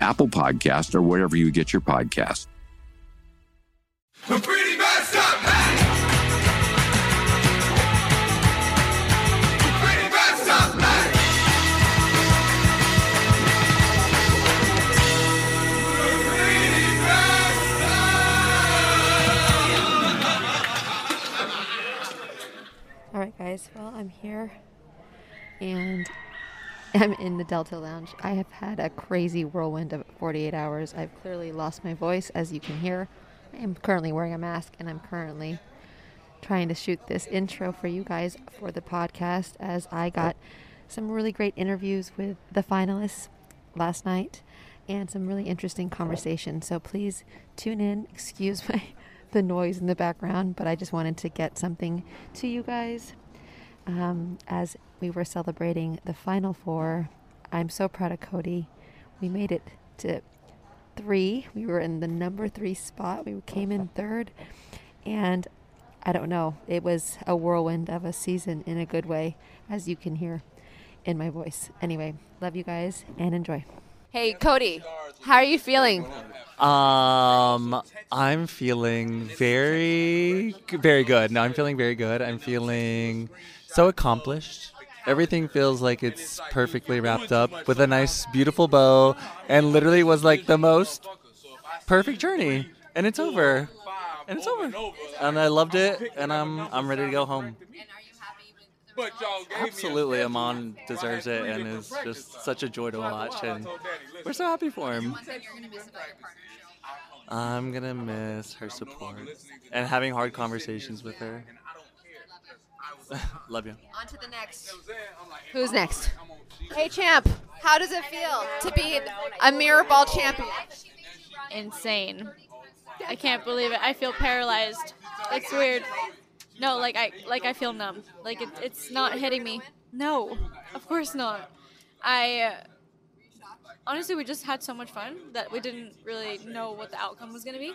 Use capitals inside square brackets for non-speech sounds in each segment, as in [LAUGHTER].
Apple Podcast, or wherever you get your podcast. pretty messed up, hey! Pretty messed up, hey! Pretty messed All right, guys. Well, I'm here and I'm in the Delta Lounge. I have had a crazy whirlwind of 48 hours. I've clearly lost my voice, as you can hear. I am currently wearing a mask and I'm currently trying to shoot this intro for you guys for the podcast as I got some really great interviews with the finalists last night and some really interesting conversations. So please tune in. Excuse my [LAUGHS] the noise in the background, but I just wanted to get something to you guys um, as we were celebrating the final four. I'm so proud of Cody. We made it to three. We were in the number three spot. We came in third, and I don't know. It was a whirlwind of a season in a good way, as you can hear in my voice. Anyway, love you guys and enjoy. Hey, Cody, how are you feeling? Um, I'm feeling very, very good. No, I'm feeling very good. I'm feeling so accomplished. Everything feels like it's perfectly wrapped up with a nice, beautiful bow, and literally was like the most perfect journey. And it's over. And it's over. And I loved it, and I'm I'm ready to go home. Absolutely, Amon deserves it, and is just such a joy to watch, and we're so happy for him. I'm gonna miss her support and having hard conversations with her. [LAUGHS] Love you. On to the next. Who's next? Hey, champ. How does it feel to be a mirror ball champion? insane. I can't believe it. I feel paralyzed. It's weird. No, like I like I feel numb. Like it, it's not hitting me. No, of course not. I uh, honestly we just had so much fun that we didn't really know what the outcome was gonna be.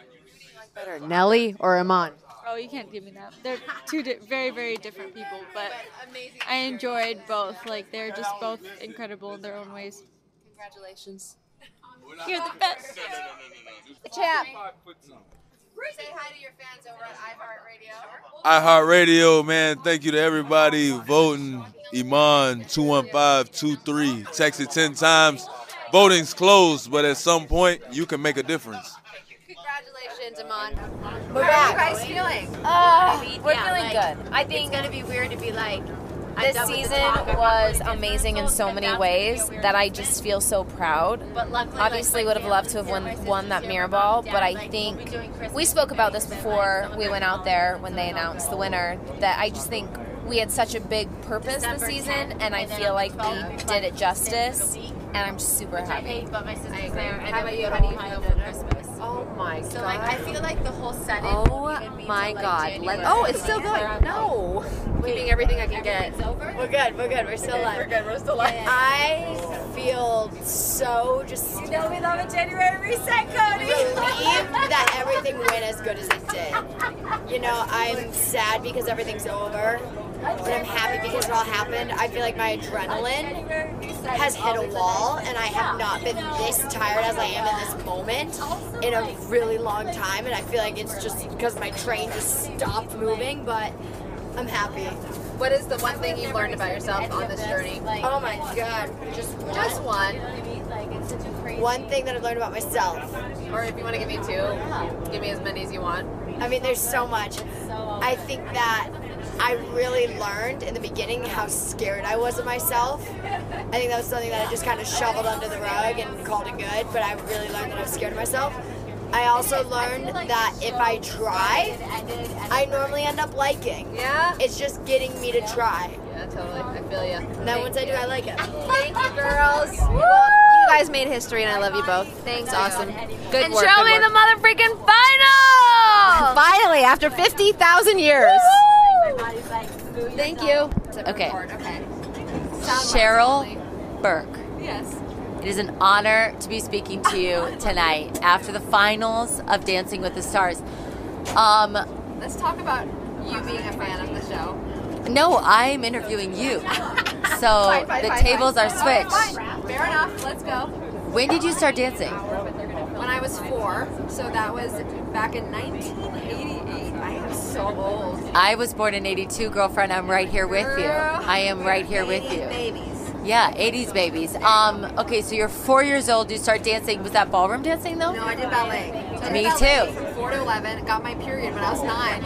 Better, Nelly or Iman? Oh, you can't give me that. They're two di- very very different people, but I enjoyed both. Like they're just both incredible in their own ways. Congratulations. You're the best. Champ. Say hi to your fans over at iHeartRadio. iHeartRadio, man. Thank you to everybody voting. Iman 21523. Text it 10 times. Voting's closed, but at some point you can make a difference. We're How are you guys feeling? Uh, we're yeah, feeling like, good. I think It's gonna be weird to be like. This done with the season was amazing in so many ways that I just feel so proud. But luckily, Obviously, would have loved to have won, won that mirror ball, but I think we spoke about this before we went out there when they announced the winner. That I just think we had such a big purpose this season, and I feel like we did it justice, and I'm just super happy. But my sister's there. And how about you? How do you feel for Christmas? Oh my god. So like, I feel like the whole setting. Oh will even be my till, God. Let- oh, it's still going. No. Keeping everything I can get. We're good. We're good. We're still alive. We're good. We're still alive. I [LAUGHS] feel so just. You know we love a January reset, Cody. relieved [LAUGHS] that everything went as good as it did. You know, I'm sad because everything's over, but I'm happy because it all happened. I feel like my adrenaline has hit a wall, and I have not been this tired as I am in this moment in a really long time. And I feel like it's just because my train just stopped moving, but I'm happy. What is the one thing you've learned about yourself on this journey? Oh my god, just one. Just one. One thing that I've learned about myself. Or if you want to give me two, give me as many as you want. I mean, there's so much. I think that I really learned in the beginning how scared I was of myself. I think that was something that I just kind of shoveled under the rug and called it good, but I really learned that I was scared of myself. I also learned that if I try, I normally end up liking. Yeah? It's just getting me to try. Yeah, totally. I feel you. And then once I do, I like it. Thank you, girls. Well, you guys made history, and I love you both. Thanks. Awesome. Good and work. show me the mother freaking final! Finally, after 50,000 years. Thank you. Okay. Okay. Cheryl Burke. Yes. It is an honor to be speaking to you [LAUGHS] tonight after the finals of Dancing with the Stars. Um, Let's talk about you being a fan of the show. no, I'm interviewing you. [LAUGHS] So Fine, fine, the fine, tables are switched. Fair enough. Let's go. When did you start dancing? When I was four, so that was back in 1988. I so old. I was born in 82, girlfriend. I'm right here with you. I am right here with you. Babies. Yeah, 80s babies. Um, okay, so you're four years old. You start dancing. Was that ballroom dancing though? No, I did ballet. So I Me ballet too. From four to eleven, got my period when I was nine.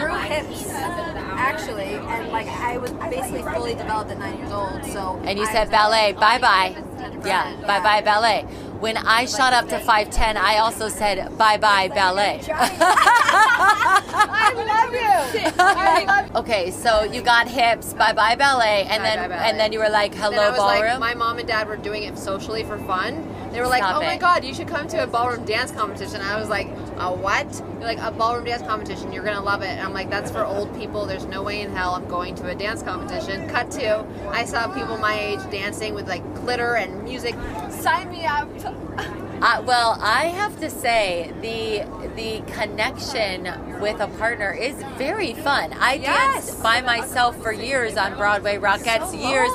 Grew hips, actually, and like I was basically fully developed at nine years old. So. And you I said ballet, bye bye. Yeah, bye bye ballet. When I shot up to 5'10, I also said bye bye ballet. [LAUGHS] I love you. [LAUGHS] I love you. okay, so you got hips, bye bye ballet, and Bye then bye ballet. and then you were like, hello then I was ballroom. like, my mom and dad were doing it socially for fun. They were like, oh my god, you should come to a ballroom dance competition. I was like, a what? They're like, a ballroom dance competition. You're gonna love it. And I'm like, that's for old people. There's no way in hell I'm going to a dance competition. Cut to, I saw people my age dancing with like glitter and music. Sign me up. [LAUGHS] Uh, well, I have to say the the connection with a partner is very fun. I Yes. danced by myself for years on Broadway Rockettes. years.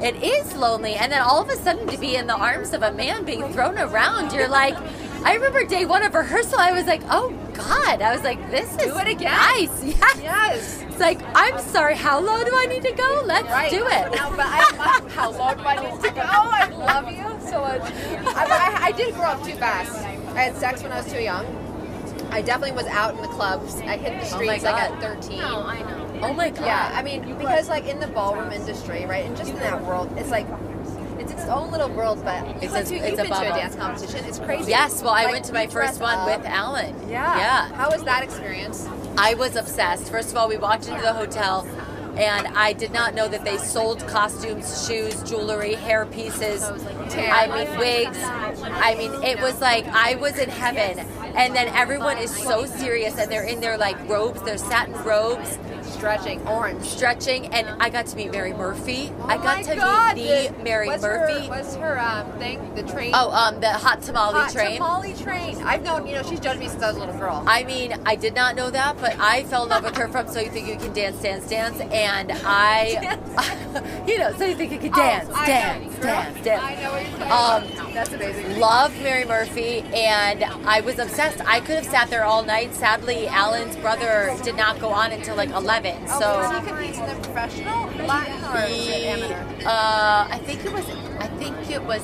It is lonely, and then all of a sudden to be in the arms of a man being thrown around, you're like. I remember day one of rehearsal. I was like, "Oh God!" I was like, "This is Do it again. nice." [LAUGHS] Yes. Yes. It's like, I'm sorry. How low do I need to go? Let's Right. do it. No, but I, [LAUGHS] how low do I need to go? I love you so much. I, I, I did grow up too fast. I had sex when I was too young. I definitely was out in the clubs. I hit the Oh streets like at 13. Oh I know. Oh my God. Yeah, I mean, because like in the ballroom industry, right, and just in that world, it's like it's own little world. But It's it's, a- it's a to a dance competition. It's crazy. Yes. Well, I Like, went to my first one up. with Alan. Yeah. Yeah. How was that experience? I was obsessed. First of all, we walked into the hotel and I did not know that they sold costumes, shoes, jewelry, hair pieces. I mean, wigs. I mean, it was like I was in heaven. And then everyone is so serious and they're in their like robes, their satin robes, Stretching, orange. stretching. And I got to meet Mary Murphy. I Oh got to God, meet the Mary what's Murphy. Her, what's her um, thing? The train. Oh, um, the hot tamale Hot train. tamale train. I've known, you know, she's judged me since I was a little girl. I mean, I did not know that, but I fell in love with her from So You Think You Can Dance, Dance, Dance, and I, [LAUGHS] [LAUGHS] you know, So You Think You Can Dance, Oh, I Dance, know. Dance, Dance. I know what you're talking Um, about. That's amazing. Love Mary Murphy, and I was obsessed. I could have sat there all night. Sadly, Alan's brother did not go on until like 11, Oh, so. he competes in the professional Latin or He, amateur? uh, I think it was. I think it was.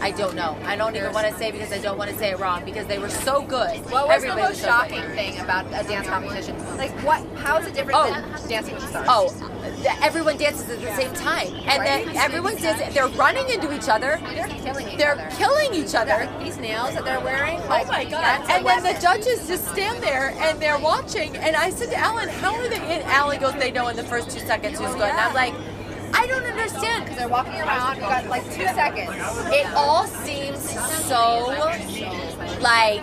I don't know. I don't even want to say because I don't want to say it wrong because they were so good. What was Everybody the most so good. shocking thing about a dance competition? Like, what? How is it different Oh. than Dancing with the Stars? Oh, everyone dances at the same time, and then everyone's dancing. They're running into each other. they're killing each They're other. killing each other. These nails that they're wearing. Oh my god! And then the judges just stand there and they're watching. And I said to Alan, "How are they?" And Alan goes, "They know in the first two seconds who's good." And I'm like, "I don't understand." Because they're walking around. You got like two seconds. It all seems so like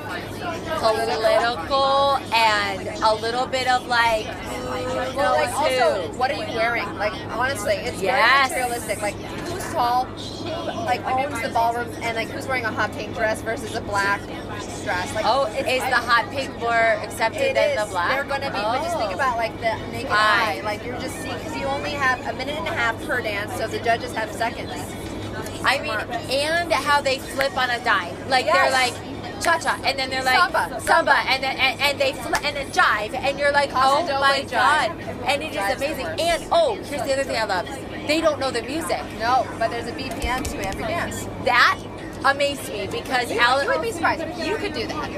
political and a little bit of like who Well, like also, what are you wearing? Like honestly, it's Yes. very materialistic. Like who's tall, who like owns the ballroom, and like who's wearing a hot pink dress versus a black dress. Like, Oh, is the hot pink more accepted than is. the black? They're gonna be, but just think Oh. about like the naked Eye. eye. Like you're just seeing because you only have a minute and a half per dance, so the judges have seconds. I mean, and how they flip on a dime. Like Yes. they're like cha cha, and then they're like Samba. samba, and then and, and they fl- and then jive, and you're like, oh my god, and it is amazing. And oh, here's the other thing I love: they don't know the music. No, but there's a BPM to every dance. That amazed me because You, Alan. you would be surprised. You could do that.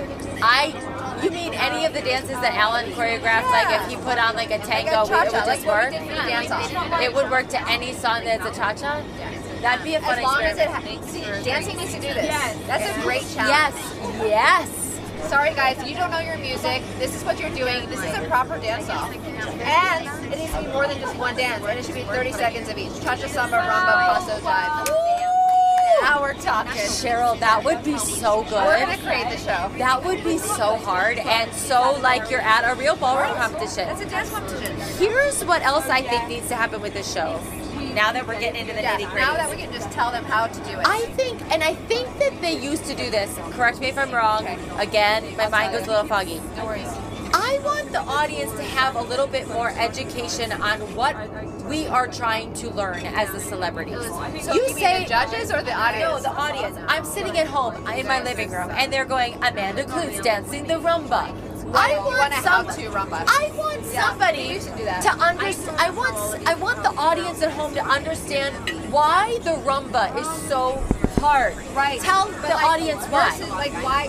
I. You mean any of the dances that Alan choreographed? Like if he put on like a tango, cha-cha, it would like just we work. dance off. It would work to any song that's a cha cha. That'd be a fun As long as it ha- see, dancing needs to do this. That's a great Yes, challenge. yes. Yes. Sorry guys, you don't know your music. This is what you're doing. This is a proper dance off. And it needs to be more than just one dance. And it should be 30 seconds of each. Cha-cha, samba, rumba, paso, jive. Now we're talking. Cheryl, that would be so good. We're gonna create the show. That would be so hard and so like you're at a real ballroom competition. It's a dance competition. Here's what else I think needs to happen with this show. Now that we're getting into the Yeah, nitty gritty. now that we can just tell them how to do it. I think, and I think that they used to do this. Correct me if I'm wrong. Again, my mind goes a little foggy. No worries. I want the audience to have a little bit more education on what we are trying to learn as the celebrities. So you mean the judges or the audience? No, the audience. I'm sitting at home in my living room, and they're going, Amanda Kloots dancing the rumba. I want want a some, how-to rumba. I want somebody you should do that. to understand. I want I want the audience at home to understand why the rumba is so hard. Right. Tell But, the like, audience why. versus, like why?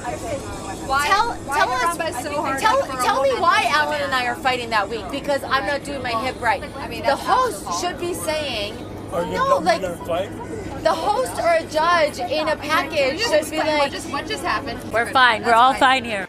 Why? Tell, why tell us. rumba so hard tell for tell me why versus Alan and I are fighting that week because I'm not doing my hip right. I mean, the host should be saying, no, like let her fight? the host or a judge in a package should be like, what just what just happened. we're fine, we're That's all fine here.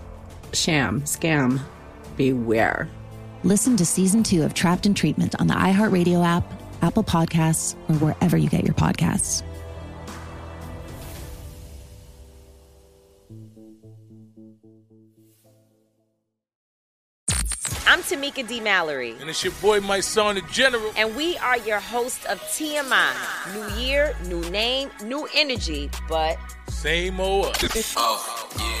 sham, scam, beware. Listen to season two of Trapped in Treatment on the iHeartRadio app, Apple Podcasts, or wherever you get your podcasts. I'm Tamika D. Mallory. And it's your boy, my son, the General. And we are your host of TMI. New year, new name, new energy, but same old us. oh, yeah.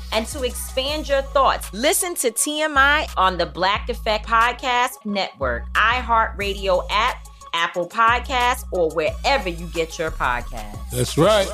and to expand your thoughts, listen to TMI on the Black Effect Podcast Network, iHeartRadio app, Apple Podcasts, or wherever you get your podcasts. That's right.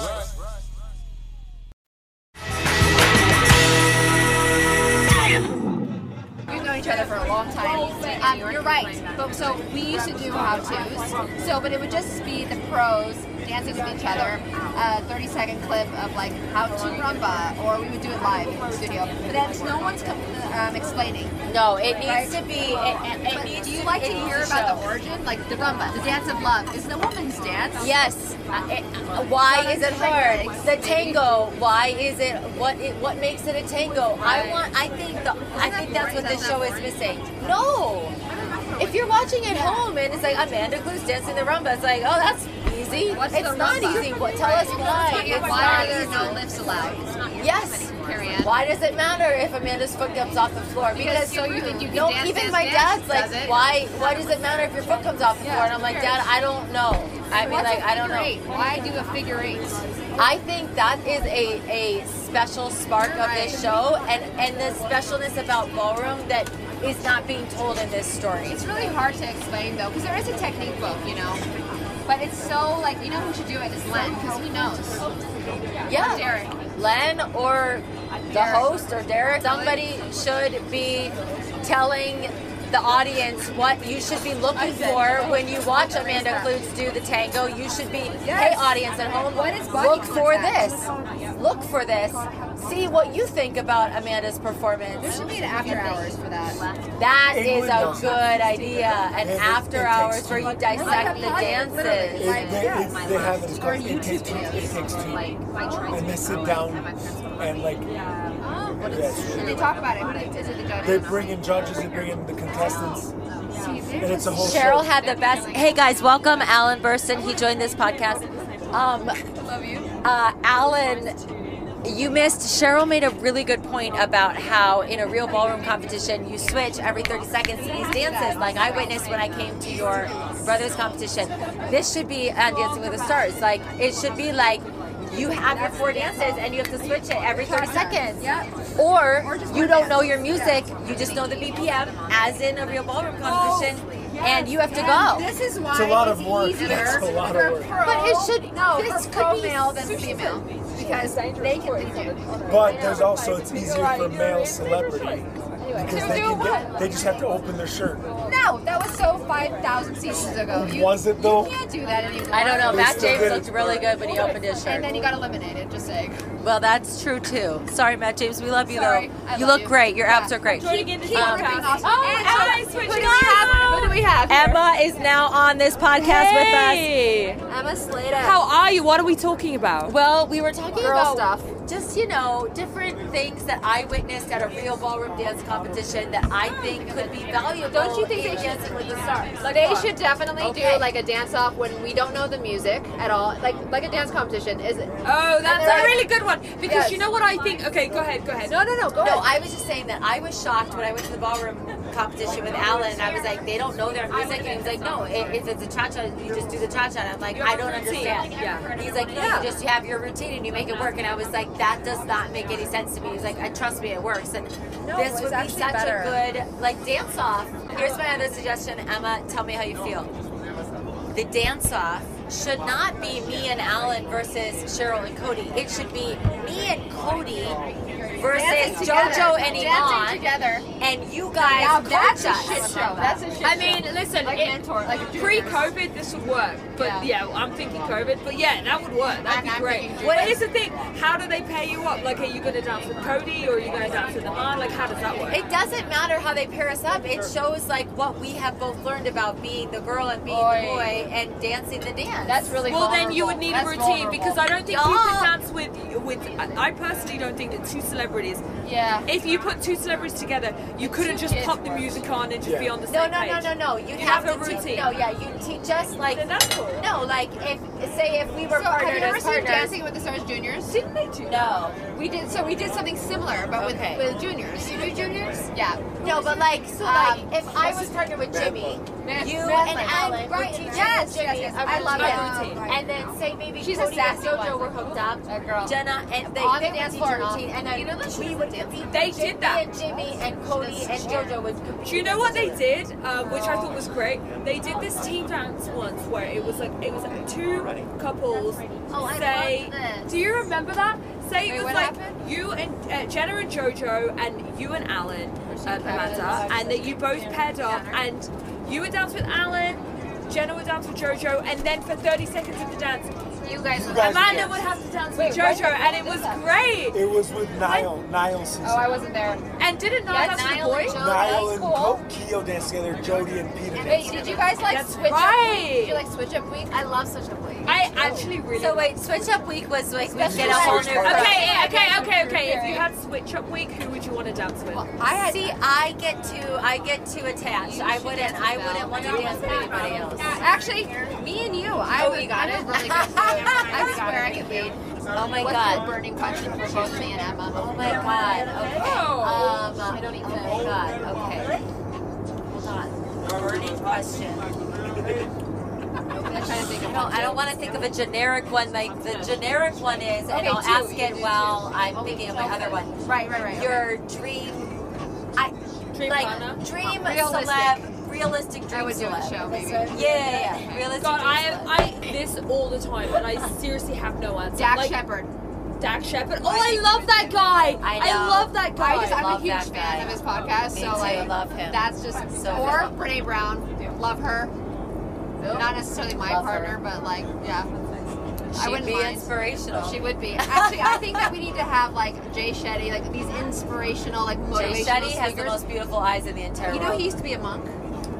We've known each other for a long time. Um, you're right. But so we used to do how tos. So, but it would just be the pros dancing with each other. A 30 second clip of like how to rumba, or we would do it live in the studio. But then no one's um, explaining. No, it needs Right? to be. It, it, it needs do you like to hear to about the origin, like the rumba, the dance of love? Is it a woman's dance? Yes. Uh, it- why is it hard? The tango. Why is it? What? It, what makes it a tango? I want. I think. The, I think that's what this show is missing. No. If you're watching at home and it's like Amanda Kloots dancing the rumba, it's like, oh, that's easy. What's it's not rumba? easy. What? Tell us why. It's Why not are there easy. no lifts allowed? It's not your Yes. Why does it matter if Amanda's foot comes off the floor? Because so you think you can no, dance, even dance, my dance, dad's like, why? Why does it matter if your foot comes off the floor? And I'm like, Dad. I don't know. I mean, What's like, I don't know. eight? Why do a figure eight? I think that is a, a special spark of this show and, and the specialness about ballroom that is not being told in this story. It's really hard to explain though, because there is a technique book, you know. But it's so like you know who should do it is Len, because he knows. Yeah. Or Derek. Len or the host or Derek, somebody should be telling the audience what you should be looking for when you watch Amanda Kloots do the tango. You should be, hey audience at home, What is look for this. Look for this. See what you think about Amanda's performance. There should be an after hours for that. That is England a good idea. An They- they- after it hours where you dissect the dances. It, they, it, they have it, it's called It Takes Two. It Takes Two. And they sit down and like, What Yeah, is, it's and really they talk about it. Who do- is it the they bring in judges, they bring in the contestants. And it's a whole Cheryl show. had the best. Hey guys, welcome Alan Bersten. He joined this podcast. Um, Love you. uh, Alan, you missed. Cheryl made a really good point about how in a real ballroom competition you switch every 30 seconds to these dances, like I witnessed when I came to your brother's competition. This should be on Dancing with the Stars. Like it should be like. You have your four dances and you have to switch it every 30 seconds. Yeah. Or you don't know your music, you just know the BPM, as in a real ballroom oh, competition, and you have to go. This is why It's a lot of work. easier It's a lot of work. pro. But it should- no this for could pro be male than female because they can lead you. But there's also, it's easier for male celebrity. Because To they, do can what? get, they just have to open their shirt. No, that was so five thousand seasons ago. You, Was it though? you can't do that anymore. I don't know. They Matt still James looked really good when he opened his shirt. And then he got eliminated. Just saying. Well, that's true too. Sorry, Matt James. We love you Sorry, though. I you look you. great. Your abs Yeah. are great. Keep, keep Um, ripping off. Oh, Emma is switching who do have? Who do we have? here? Emma is now on this podcast Hey. with us. Emma Slater. How are you? What are we talking about? Well, we were talking Girl about stuff. Just you know different things that I witnessed at a real ballroom dance competition that I think could be valuable. Don't you think they should- Dancing with the Stars? They should definitely Okay. do like a dance off when we don't know the music at all, like like a dance competition. Is it? Oh, that's a like- really good one. Because Yes. you know what I think? Okay, go ahead, go ahead. No, no, no. Go No, ahead. I was just saying that I was shocked when I went to the ballroom competition with Alan, and I was like, they don't know their music, and he was like, no, if it's a cha cha, you just do the cha cha. And I'm like, I don't understand. Yeah. He's like, no, Yeah. you just have your routine and you make it work. And I was like, that does not make any sense to me. He's like, I trust me, it works. And No, this would be such better. a good like dance off. Here's my other suggestion, Emma. Tell me how you feel. The dance off should not be me and Alan versus Cheryl and Cody. It should be me and Cody versus JoJo and Iman. together. And you guys that's a shit show. That's a shit show. I mean, listen, Like it- mentor, like pre-COVID, this would work. But yeah. I'm thinking COVID. But yeah, that would work. That'd be I'm great. Well, here's the thing: how do they pay you up? Like, are you going to dance with Cody or are you going to dance with Iman? Like, how does that work? It doesn't matter how they pair us up. It shows like what we have both learned about being the girl and being Boy. the boy and dancing the dance. That's really cool. well, then you would need a routine vulnerable. because I don't think you Yeah. could dance with with. I I personally don't think that two celebrities. Yeah. If you put two celebrities together, you couldn't just pop the music on and just be on the No, same no, page. no, no, no. You'd You have, have a to teach- routine. no, yeah, you teach us like Then that's cool. No, like if say if we were so partnered have you ever seen partners, Dancing with the Stars juniors? Didn't they do? No, we did. So we did something similar, but okay. with with juniors. Did you do juniors? Yeah. No, but like, so like, um, if I was partnered with Jimmy, you and I, right? Yes, Jimmy, yes, yes, I love it. And then say maybe she's Cody a sassy and JoJo were hooked up, a girl. Jenna and they on the dance floor routine, and then you know we would compete. They did that. And Jimmy and Cody and JoJo would. Do you know what they did? Uh, which I thought oh. was great. They did this team dance once where it was like it was like two couples. Oh, say, do you remember that? Say it was like you and uh, Jenna and JoJo and you and Alan um, Amanda, and that you both paired up, and you were dancing with Alan, Jenna would dance with JoJo, and then for 30 seconds of the dance, you guys, you guys Amanda would have to dance Wait, with JoJo, and it was that? great. It was with Niall, when, Niall. Oh, I wasn't there. And didn't Niall yes, dance Niall with the boy? Niall and cool. Keo danced together. Jody and Peter. Wait, did you guys like That's switch right. up? Did you like switch up week? I love switch up week. I actually really. So wait, switch up week was like we get a whole new. Okay, okay, okay, okay. If you had switch up week, who would you want to dance with? Well, I had, see. I get to, I get too attached. I wouldn't. I wouldn't want to dance with anybody else. Actually, me and you. I oh, would, you got it. Really [LAUGHS] I swear I could lead. Oh my What's god. What's burning question for both me and Emma? Oh my god. Okay. Oh. Um, I don't even know. Oh god. Okay. Hold on. Burning question. [LAUGHS] I. I don't want to think of a generic one. Like the generic one is, and Okay, I'll two. ask it while i I'm thinking of my other one. Right, right, right. Your dream, I Dream like partner? dream Realistic. celeb, realistic dream I was doing a show, maybe. Yeah, yeah, yeah. realistic. God, dream I celeb. I this all the time, and I seriously have no answer. Dax like, Shepard. Dax Shepard. Oh, I, love that guy. I know. love that guy. I just, I'm a huge fan guy. of his podcast, Me so too, like, love him. that's just So or. Brene Brown. Love her. Not necessarily my Love partner, her. but like, yeah. She'd be mind. inspirational. She would be. [LAUGHS] Actually, I think that we need to have like Jay Shetty, like these inspirational, like motivational Jay Shetty speakers. has the most beautiful eyes in the entire You know, world. he used to be a monk.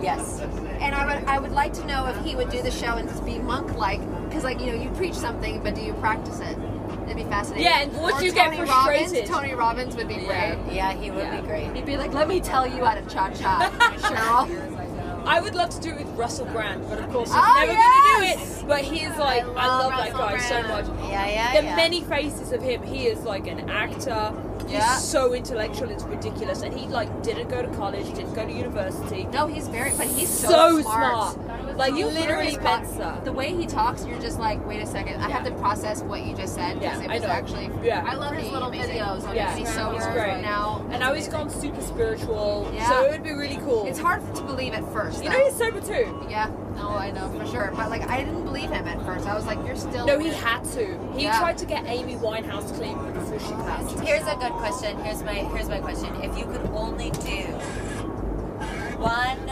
Yes. And I would, I would like to know if he would do the show and just be monk-like, because like you know, you preach something, but do you practice it? It'd be fascinating. Yeah, and would or you Tony get frustrated? Robbins, Tony Robbins would be great. Yeah, yeah he would yeah. be great. He'd be like, "Let me tell you how to cha cha, [LAUGHS] Cheryl." [LAUGHS] I would love to do it with Russell Brand, but of course he's oh, never yes! going to do it. But he is like, I love, I love that guy Brand. so much. Yeah, yeah. The yeah. many faces of him. He is like an actor. He's yeah. so intellectual, it's ridiculous. And he like didn't go to college, didn't go to university. No, he's very, but he's so, so smart. smart. Like you literally pizza. The way he talks, you're just like, wait a second, I have to process what you just said because it was actually. Yeah. I love his little amazing. videos on yeah. he's sober right. now. And now he's gone super spiritual. Yeah. So it would be really cool. It's hard to believe at first. Though. You know he's sober too. Yeah. No, I know for sure. But like, I didn't believe him at first. I was like, "You're still." No, he had to. He yeah. tried to get Amy Winehouse clean before she passed. Here's a good question. Here's my here's my question. If you could only do one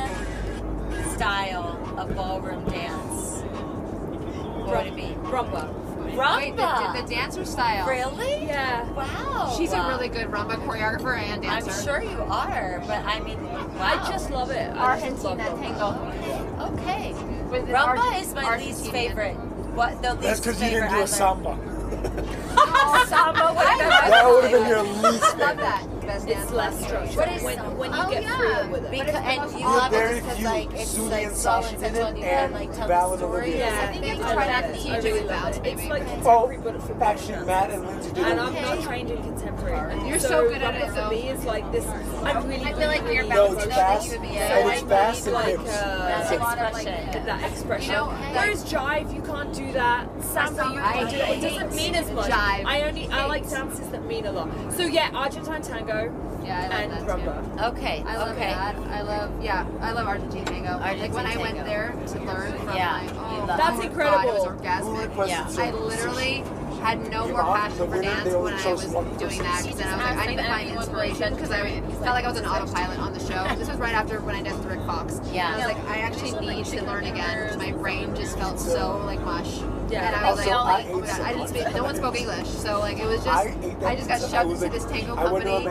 style a ballroom dance. What would it be? Rumba. Rumba. Wait, the, the dancer style. Really? Yeah. Wow. She's a really good rumba choreographer and dancer. I'm sure you are, but I mean, wow. I just love it. Argentina tango. Okay. Rumba is my Argentinian. least favorite. What the least That's because you didn't do a samba. [LAUGHS] oh, samba that would have been your least favorite. I love that because it's less structured. But when, when you oh, get yeah. freer with it. Because, and you love it because like it's like solid and sensual and you can like tell the story. Yeah. I think I tried that TJ with Ballad Baby. It's like contemporary but for Actually Matt and Lindsay did And I'm not trained in contemporary. You're so good at it for me it's like this I really feel like you're better balancing uh, that you would be it's fast and like that expression. Whereas jive you can't do that. Samba you can't do that. It doesn't mean as much. I only I like dances that mean a lot. So yeah, Argentine tango yeah, I love and that rumba. Too. Okay. I love okay. that. I love yeah. I love Argentine tango. Argentine like when tango. I went there to learn from yeah. Oh my oh, that's oh incredible. God, it was orgasmic. Yeah. I literally had no more passion for dance when I was doing that. Because I was like, I need to find inspiration because I felt like I was an autopilot on the show. This was right after when I danced with Rick Fox. Yeah. I was like, I actually need to learn again because my brain just felt so like mush. Yeah. And I was like, oh my god, I didn't speak. No one spoke English, so like it was just I just got shoved into this tango company,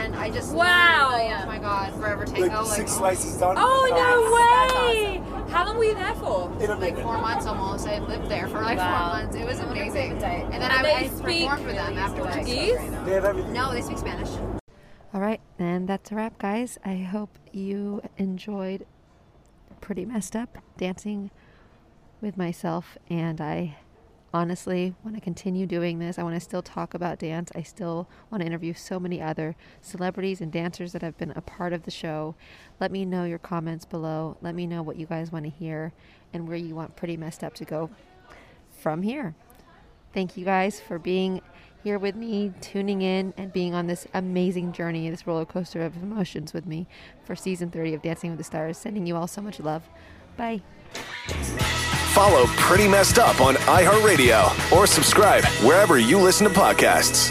and I just wow, oh my god, forever tango. Like six oh slices on. Oh no long were you there for? Like four months almost. I lived there for like wow. four months. It was amazing. And then I, I performed for them after Portuguese? They have everything. No, they speak Spanish. All right, and that's a wrap, guys. I hope you enjoyed pretty messed up dancing with myself, and I honestly want to continue doing this. I want to still talk about dance. I still want to interview so many other celebrities and dancers that have been a part of the show. Let me know your comments below. Let me know what you guys want to hear and where you want Pretty Messed Up to go from here. Thank you guys for being here with me, tuning in, and being on this amazing journey, this roller coaster of emotions with me for season 30 of Dancing with the Stars. Sending you all so much love. Bye. Follow Pretty Messed Up on iHeartRadio or subscribe wherever you listen to podcasts.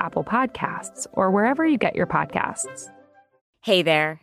Apple Podcasts, or wherever you get your podcasts. Hey there,